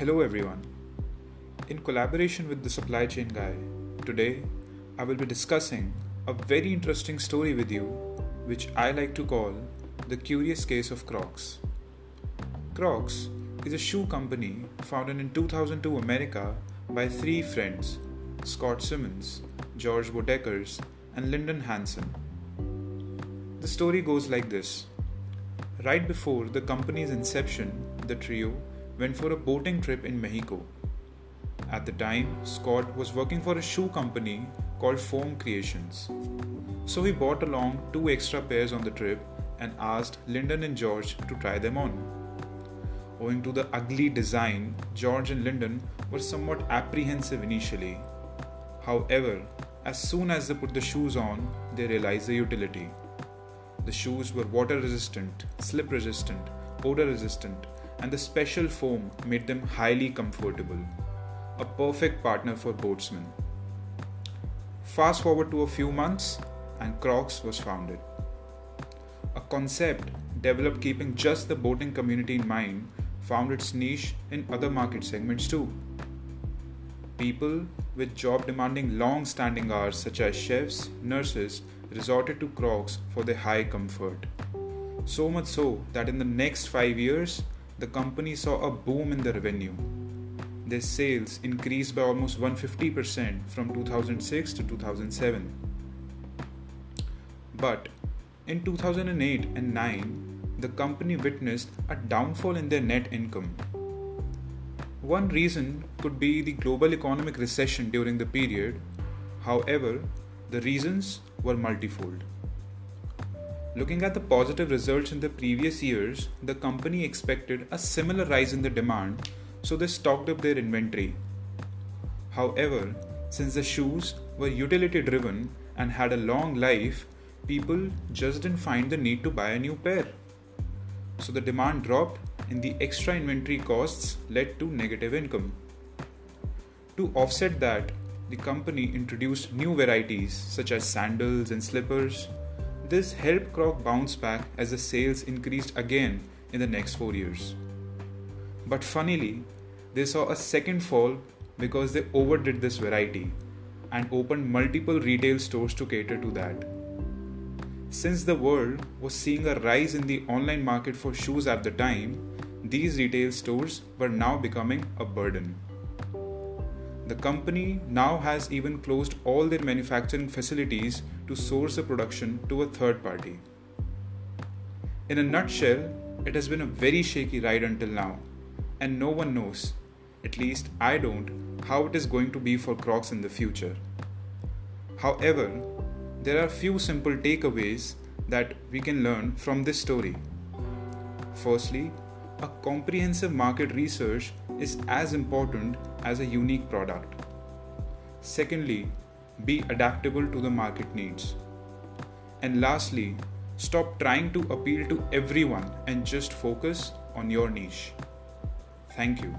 Hello, everyone. In collaboration with the supply chain guy, today I will be discussing a very interesting story with you, which I like to call the curious case of Crocs. Crocs is a shoe company founded in 2002 America by three friends Scott Seamans, George Boedeckers, and Lyndon Hanson. The story goes like this Right before the company's inception, the trio went for a boating trip in Mexico. At the time, Scott was working for a shoe company called Foam Creations. So he bought along two extra pairs on the trip and asked Lyndon and George to try them on. Owing to the ugly design, George and Lyndon were somewhat apprehensive initially. However, as soon as they put the shoes on, they realized the utility. The shoes were water resistant, slip resistant, odor resistant, and the special foam made them highly comfortable. A perfect partner for boatsmen. Fast forward to a few months, and Crocs was founded. A concept developed keeping just the boating community in mind found its niche in other market segments too. People with job demanding long standing hours, such as chefs, nurses, resorted to Crocs for their high comfort. So much so that in the next five years, the company saw a boom in the revenue. Their sales increased by almost 150% from 2006 to 2007. But in 2008 and 9, the company witnessed a downfall in their net income. One reason could be the global economic recession during the period. However, the reasons were multifold. Looking at the positive results in the previous years, the company expected a similar rise in the demand, so they stocked up their inventory. However, since the shoes were utility driven and had a long life, people just didn't find the need to buy a new pair. So the demand dropped and the extra inventory costs led to negative income. To offset that, the company introduced new varieties such as sandals and slippers this helped Croc bounce back as the sales increased again in the next four years. But funnily, they saw a second fall because they overdid this variety and opened multiple retail stores to cater to that. Since the world was seeing a rise in the online market for shoes at the time, these retail stores were now becoming a burden. The company now has even closed all their manufacturing facilities to source the production to a third party. In a nutshell, it has been a very shaky ride until now, and no one knows, at least I don't, how it is going to be for Crocs in the future. However, there are few simple takeaways that we can learn from this story. Firstly, a comprehensive market research is as important as a unique product. Secondly, be adaptable to the market needs. And lastly, stop trying to appeal to everyone and just focus on your niche. Thank you.